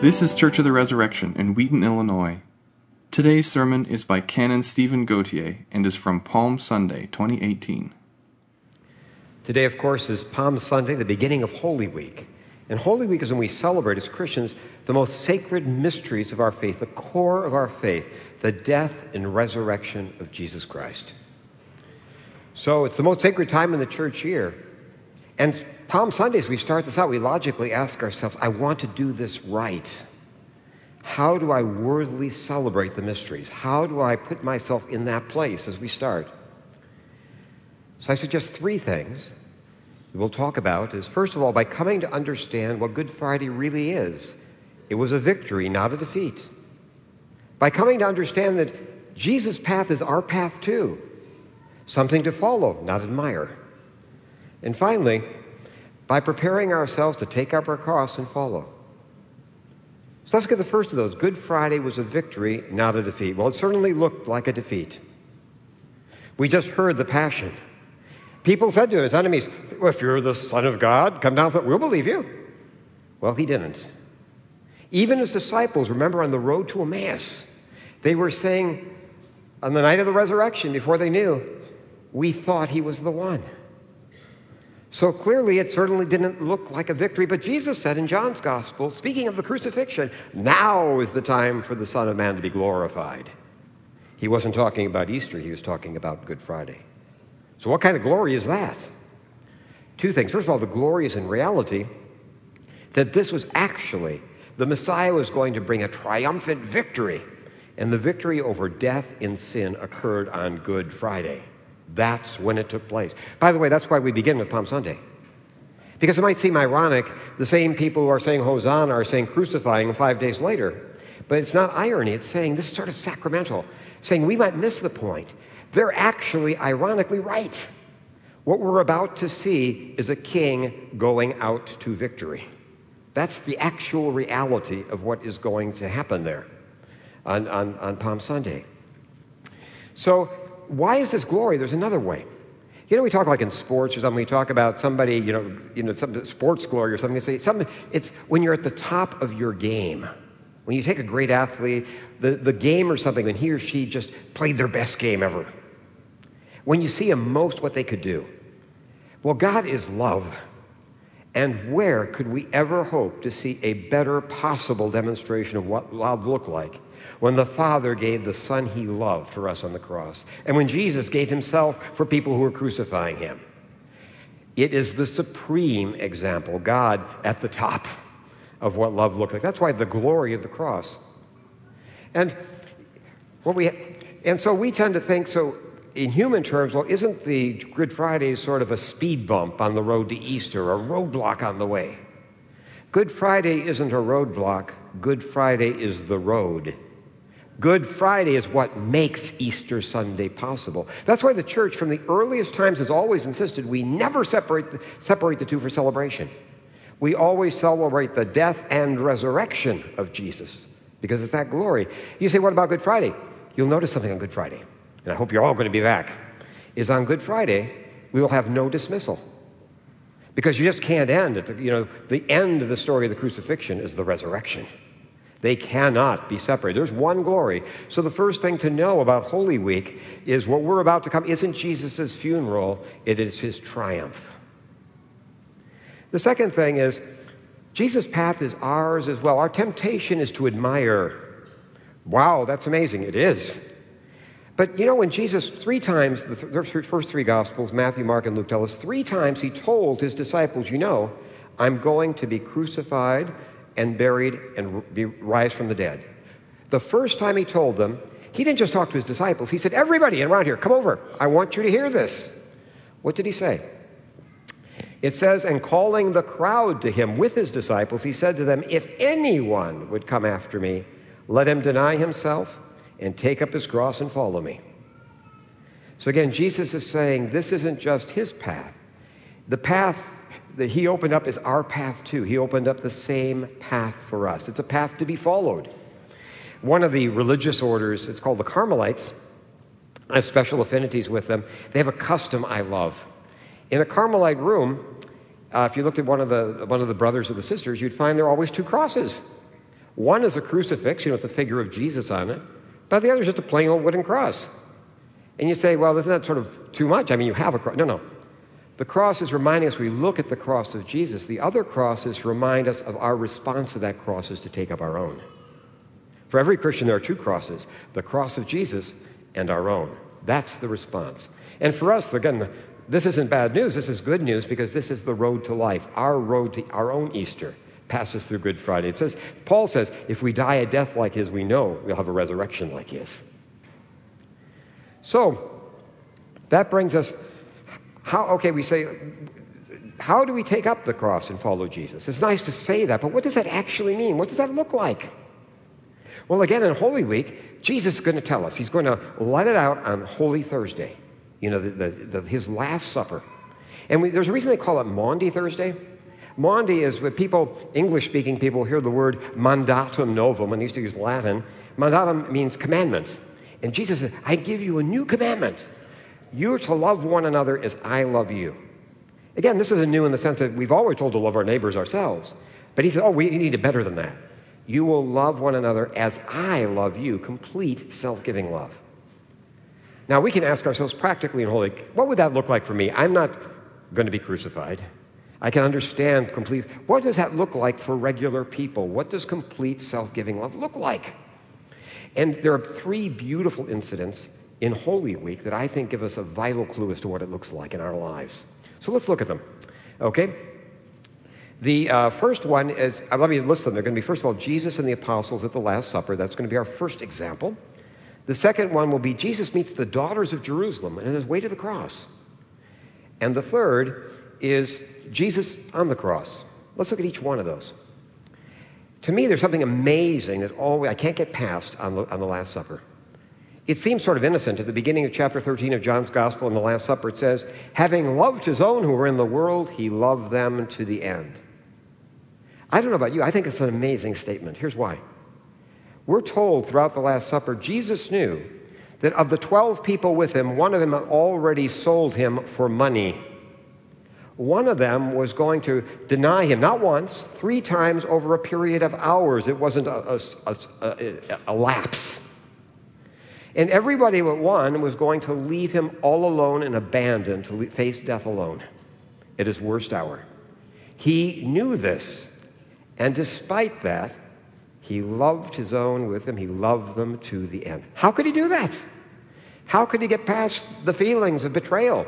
This is Church of the Resurrection in Wheaton, Illinois. Today's sermon is by Canon Stephen Gautier and is from Palm Sunday, 2018. Today, of course, is Palm Sunday, the beginning of Holy Week. And Holy Week is when we celebrate as Christians the most sacred mysteries of our faith, the core of our faith, the death and resurrection of Jesus Christ. So it's the most sacred time in the church year. And Palm Sundays, we start this out, we logically ask ourselves, I want to do this right. How do I worthily celebrate the mysteries? How do I put myself in that place as we start? So I suggest three things we'll talk about is first of all, by coming to understand what Good Friday really is. It was a victory, not a defeat. By coming to understand that Jesus' path is our path too, something to follow, not admire. And finally, by preparing ourselves to take up our cross and follow. So let's get the first of those. Good Friday was a victory, not a defeat. Well, it certainly looked like a defeat. We just heard the passion. People said to his enemies, If you're the Son of God, come down, we'll believe you. Well, he didn't. Even his disciples, remember on the road to Emmaus, they were saying on the night of the resurrection, before they knew, we thought he was the one. So clearly, it certainly didn't look like a victory. But Jesus said in John's Gospel, speaking of the crucifixion, now is the time for the Son of Man to be glorified. He wasn't talking about Easter, he was talking about Good Friday. So, what kind of glory is that? Two things. First of all, the glory is in reality that this was actually, the Messiah was going to bring a triumphant victory. And the victory over death and sin occurred on Good Friday. That's when it took place. By the way, that's why we begin with Palm Sunday. Because it might seem ironic, the same people who are saying Hosanna are saying crucifying five days later. But it's not irony, it's saying this is sort of sacramental, saying we might miss the point. They're actually ironically right. What we're about to see is a king going out to victory. That's the actual reality of what is going to happen there on, on, on Palm Sunday. So why is this glory? There's another way. You know, we talk like in sports or something, we talk about somebody, you know, you know, some sports glory or something. Say something, it's when you're at the top of your game. When you take a great athlete, the, the game or something, when he or she just played their best game ever. When you see them most what they could do. Well, God is love. And where could we ever hope to see a better possible demonstration of what love looked like when the Father gave the Son he loved for us on the cross, and when Jesus gave himself for people who were crucifying him. It is the supreme example, God at the top of what love looked like. That's why the glory of the cross. And what we and so we tend to think so in human terms, well, isn't the Good Friday sort of a speed bump on the road to Easter, a roadblock on the way? Good Friday isn't a roadblock, Good Friday is the road. Good Friday is what makes Easter Sunday possible. That's why the church, from the earliest times, has always insisted we never separate the, separate the two for celebration. We always celebrate the death and resurrection of Jesus because it's that glory. You say, what about Good Friday? You'll notice something on Good Friday, and I hope you're all going to be back. Is on Good Friday, we will have no dismissal. Because you just can't end you know, the end of the story of the crucifixion is the resurrection. They cannot be separated. There's one glory. So, the first thing to know about Holy Week is what we're about to come isn't Jesus' funeral, it is his triumph. The second thing is Jesus' path is ours as well. Our temptation is to admire. Wow, that's amazing. It is. But you know, when Jesus, three times, the th- first three Gospels, Matthew, Mark, and Luke tell us, three times he told his disciples, You know, I'm going to be crucified and buried and be, rise from the dead. The first time he told them, he didn't just talk to his disciples. He said, Everybody around here, come over. I want you to hear this. What did he say? It says, and calling the crowd to him with his disciples, he said to them, If anyone would come after me, let him deny himself and take up his cross and follow me. So again, Jesus is saying this isn't just his path. The path that he opened up is our path too. He opened up the same path for us. It's a path to be followed. One of the religious orders, it's called the Carmelites. I have special affinities with them. They have a custom I love. In a Carmelite room, uh, if you looked at one of, the, one of the brothers or the sisters, you'd find there are always two crosses. One is a crucifix, you know, with the figure of Jesus on it, but the other is just a plain old wooden cross. And you say, well, isn't that sort of too much? I mean, you have a cross. No, no. The cross is reminding us we look at the cross of Jesus. The other crosses remind us of our response to that cross is to take up our own. For every Christian, there are two crosses the cross of Jesus and our own. That's the response. And for us, again, this isn't bad news. This is good news because this is the road to life. Our road to our own Easter passes through Good Friday. It says, Paul says, if we die a death like his, we know we'll have a resurrection like his. So, that brings us, how, okay, we say, how do we take up the cross and follow Jesus? It's nice to say that, but what does that actually mean? What does that look like? Well, again, in Holy Week, Jesus is going to tell us. He's going to let it out on Holy Thursday, you know, the, the, the, his Last Supper. And we, there's a reason they call it Maundy Thursday. Maundy is when people, English speaking people, hear the word mandatum novum, and they used to use Latin. Mandatum means commandment. And Jesus said, I give you a new commandment. You're to love one another as I love you. Again, this isn't new in the sense that we've always told to love our neighbors ourselves. But he said, Oh, we need it better than that. You will love one another as I love you, complete self giving love. Now, we can ask ourselves practically and holy, what would that look like for me? I'm not going to be crucified. I can understand complete. What does that look like for regular people? What does complete self giving love look like? And there are three beautiful incidents in Holy Week that I think give us a vital clue as to what it looks like in our lives. So let's look at them. Okay? The uh, first one is, uh, let me list them. They're going to be, first of all, Jesus and the apostles at the Last Supper. That's going to be our first example. The second one will be Jesus meets the daughters of Jerusalem and his way to the cross. And the third is Jesus on the cross. Let's look at each one of those. To me, there's something amazing that always, I can't get past on the, on the Last Supper. It seems sort of innocent. At the beginning of chapter 13 of John's Gospel in the Last Supper, it says, Having loved his own who were in the world, he loved them to the end. I don't know about you, I think it's an amazing statement. Here's why. We're told throughout the Last Supper, Jesus knew that of the 12 people with him, one of them had already sold him for money. One of them was going to deny him, not once, three times over a period of hours. It wasn't a, a, a, a lapse. And everybody but one was going to leave him all alone and abandoned to face death alone at his worst hour. He knew this. And despite that, he loved his own with him. He loved them to the end. How could he do that? How could he get past the feelings of betrayal?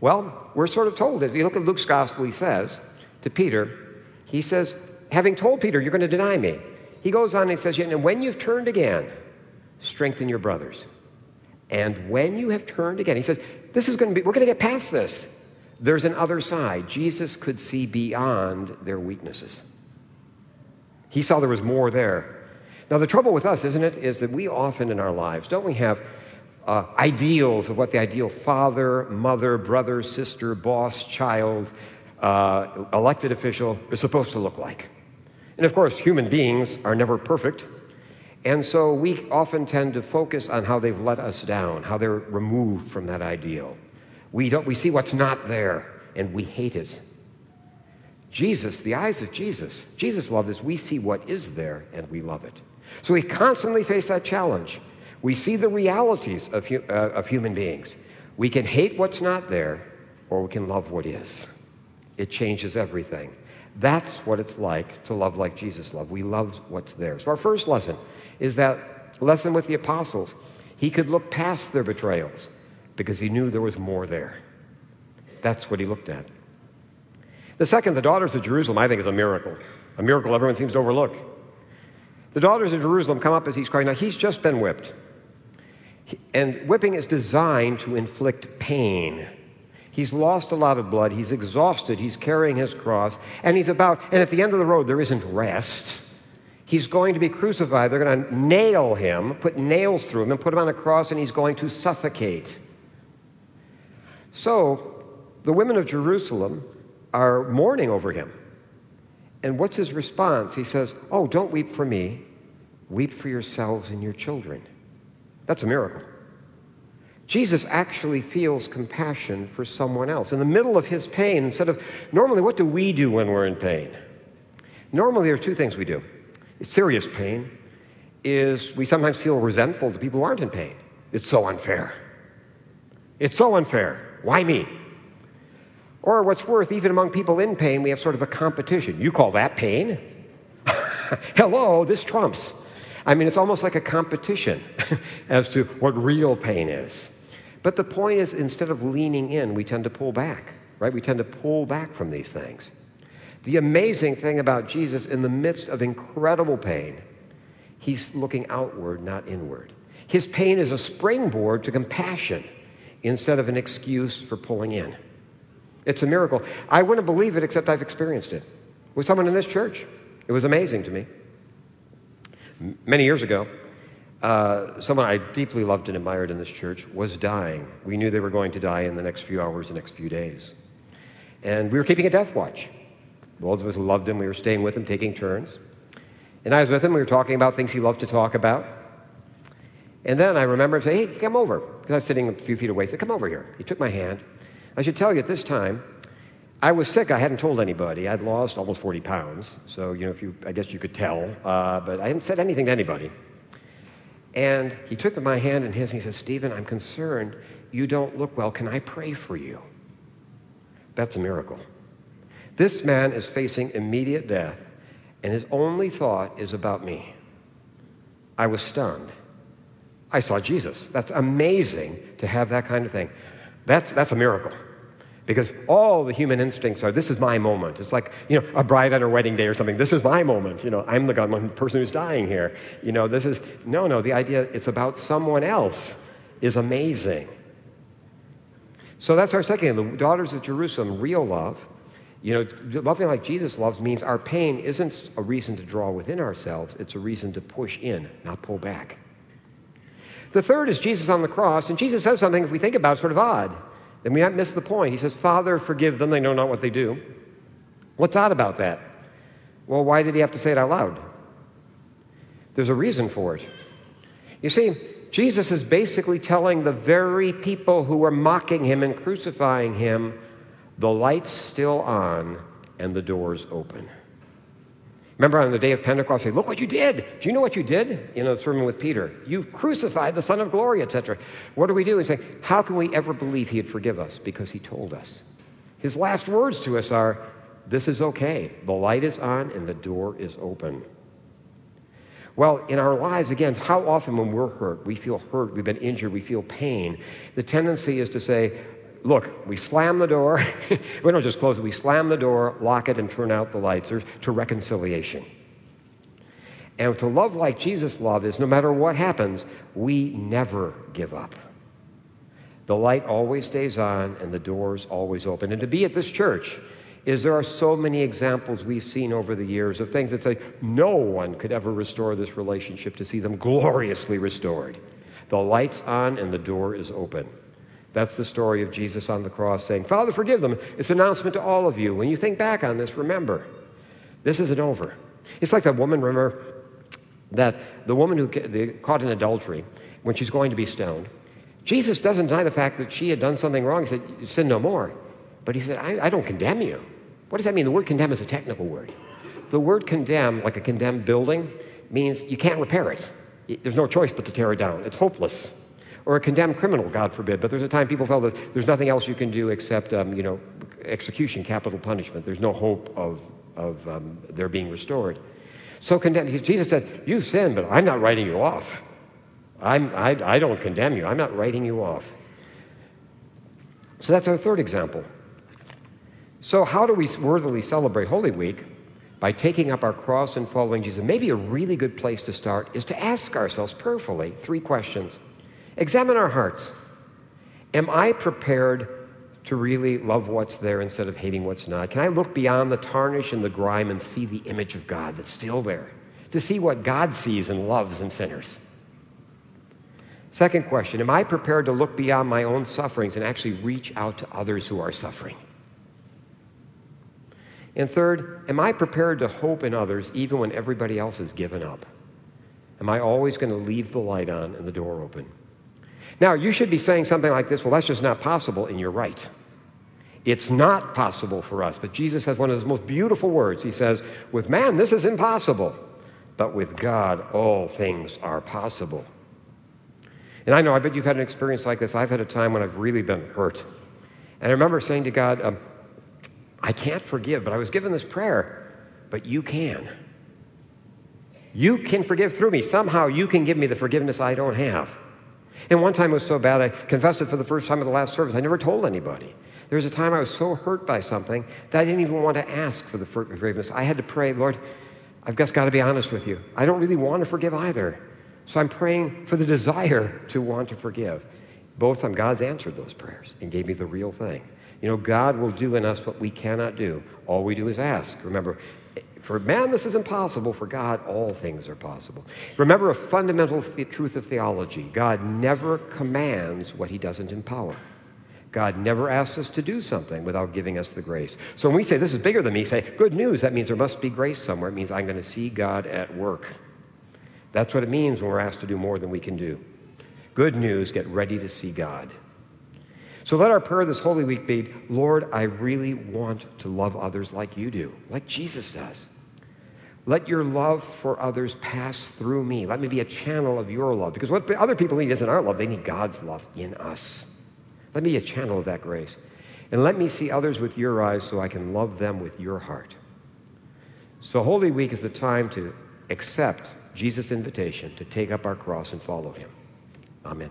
Well, we're sort of told, if you look at Luke's gospel, he says to Peter, he says, having told Peter, you're going to deny me, he goes on and he says, and when you've turned again, strengthen your brothers. And when you have turned again, he says, this is going to be, we're going to get past this. There's an other side. Jesus could see beyond their weaknesses. He saw there was more there. Now, the trouble with us, isn't it, is that we often in our lives, don't we have uh, ideals of what the ideal father, mother, brother, sister, boss, child, uh, elected official is supposed to look like? And of course, human beings are never perfect. And so we often tend to focus on how they've let us down, how they're removed from that ideal. We, don't, we see what's not there and we hate it. Jesus, the eyes of Jesus, Jesus' love is we see what is there and we love it. So we constantly face that challenge. We see the realities of, uh, of human beings. We can hate what's not there or we can love what is. It changes everything. That's what it's like to love like Jesus loved. We love what's there. So, our first lesson is that lesson with the apostles. He could look past their betrayals because he knew there was more there. That's what he looked at. The second, the daughters of Jerusalem, I think is a miracle, a miracle everyone seems to overlook. The daughters of Jerusalem come up as he's crying. Now, he's just been whipped. And whipping is designed to inflict pain. He's lost a lot of blood. He's exhausted. He's carrying his cross. And he's about, and at the end of the road, there isn't rest. He's going to be crucified. They're going to nail him, put nails through him, and put him on a cross, and he's going to suffocate. So the women of Jerusalem are mourning over him. And what's his response? He says, Oh, don't weep for me, weep for yourselves and your children. That's a miracle. Jesus actually feels compassion for someone else. In the middle of his pain, instead of normally, what do we do when we're in pain? Normally, there's two things we do. serious pain, is we sometimes feel resentful to people who aren't in pain. It's so unfair. It's so unfair. Why me? Or what's worse, even among people in pain, we have sort of a competition. You call that pain? Hello, this trumps. I mean, it's almost like a competition as to what real pain is. But the point is, instead of leaning in, we tend to pull back, right? We tend to pull back from these things. The amazing thing about Jesus, in the midst of incredible pain, he's looking outward, not inward. His pain is a springboard to compassion instead of an excuse for pulling in. It's a miracle. I wouldn't believe it except I've experienced it with someone in this church. It was amazing to me. Many years ago, uh, someone I deeply loved and admired in this church was dying. We knew they were going to die in the next few hours, the next few days. And we were keeping a death watch. Those of us loved him, we were staying with him, taking turns. And I was with him, we were talking about things he loved to talk about. And then I remember him saying, Hey, come over. Because I was sitting a few feet away. He said, Come over here. He took my hand. I should tell you at this time, I was sick. I hadn't told anybody. I'd lost almost 40 pounds. So, you know, if you, I guess you could tell. Uh, but I hadn't said anything to anybody. And he took my hand in his and he said, Stephen, I'm concerned. You don't look well. Can I pray for you? That's a miracle. This man is facing immediate death, and his only thought is about me. I was stunned. I saw Jesus. That's amazing to have that kind of thing. That's, that's a miracle. Because all the human instincts are, this is my moment. It's like, you know, a bride on her wedding day or something. This is my moment. You know, I'm the person who's dying here. You know, this is, no, no, the idea it's about someone else is amazing. So that's our second, the daughters of Jerusalem, real love. You know, loving like Jesus loves means our pain isn't a reason to draw within ourselves, it's a reason to push in, not pull back. The third is Jesus on the cross, and Jesus says something, if we think about it, sort of odd then we might miss the point. He says, Father, forgive them, they know not what they do. What's odd about that? Well, why did he have to say it out loud? There's a reason for it. You see, Jesus is basically telling the very people who were mocking him and crucifying him, the light's still on and the door's open. Remember on the day of Pentecost, say, look what you did. Do you know what you did? You know, the sermon with Peter. You crucified the Son of Glory, etc. What do we do? And say, how can we ever believe he'd forgive us? Because he told us. His last words to us are, this is okay. The light is on and the door is open. Well, in our lives, again, how often when we're hurt, we feel hurt, we've been injured, we feel pain, the tendency is to say, look, we slam the door. we don't just close it, we slam the door, lock it, and turn out the lights to reconciliation. And to love like Jesus love is no matter what happens, we never give up. The light always stays on and the door's always open. And to be at this church is there are so many examples we've seen over the years of things that say no one could ever restore this relationship to see them gloriously restored. The light's on and the door is open. That's the story of Jesus on the cross saying, Father, forgive them. It's an announcement to all of you. When you think back on this, remember, this isn't over. It's like that woman, remember, that the woman who caught in adultery, when she's going to be stoned, Jesus doesn't deny the fact that she had done something wrong. He said, Sin no more. But he said, I, I don't condemn you. What does that mean? The word condemn is a technical word. The word condemn, like a condemned building, means you can't repair it. There's no choice but to tear it down. It's hopeless or a condemned criminal, God forbid. But there's a time people felt that there's nothing else you can do except, um, you know, execution, capital punishment. There's no hope of, of um, their being restored. So condemned. Jesus said, "You sinned, but I'm not writing you off. I'm, I, I don't condemn you. I'm not writing you off." So that's our third example. So how do we worthily celebrate Holy Week? By taking up our cross and following Jesus. Maybe a really good place to start is to ask ourselves prayerfully three questions. Examine our hearts. Am I prepared to really love what's there instead of hating what's not? Can I look beyond the tarnish and the grime and see the image of God that's still there? To see what God sees and loves in sinners? Second question Am I prepared to look beyond my own sufferings and actually reach out to others who are suffering? And third, am I prepared to hope in others even when everybody else has given up? Am I always going to leave the light on and the door open? Now, you should be saying something like this well, that's just not possible, and you're right. It's not possible for us. But Jesus has one of his most beautiful words. He says, With man, this is impossible. but with God, all things are possible. And I know, I bet you've had an experience like this. I've had a time when I've really been hurt. And I remember saying to God, um, I can't forgive, but I was given this prayer, but you can. You can forgive through me. Somehow you can give me the forgiveness I don't have. And one time it was so bad, I confessed it for the first time at the last service. I never told anybody. There was a time I was so hurt by something that I didn't even want to ask for the forgiveness. I had to pray, Lord, I've just got to be honest with you. I don't really want to forgive either. So I'm praying for the desire to want to forgive. Both times, God's answered those prayers and gave me the real thing. You know, God will do in us what we cannot do. All we do is ask. Remember, for man, this is impossible. For God, all things are possible. Remember a fundamental th- truth of theology God never commands what he doesn't empower. God never asks us to do something without giving us the grace. So when we say this is bigger than me, say, good news, that means there must be grace somewhere. It means I'm going to see God at work. That's what it means when we're asked to do more than we can do. Good news, get ready to see God. So let our prayer this Holy Week be Lord, I really want to love others like you do, like Jesus does. Let your love for others pass through me. Let me be a channel of your love. Because what other people need isn't our love, they need God's love in us. Let me be a channel of that grace. And let me see others with your eyes so I can love them with your heart. So, Holy Week is the time to accept Jesus' invitation to take up our cross and follow him. Amen.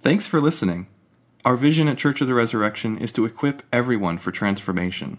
Thanks for listening. Our vision at Church of the Resurrection is to equip everyone for transformation.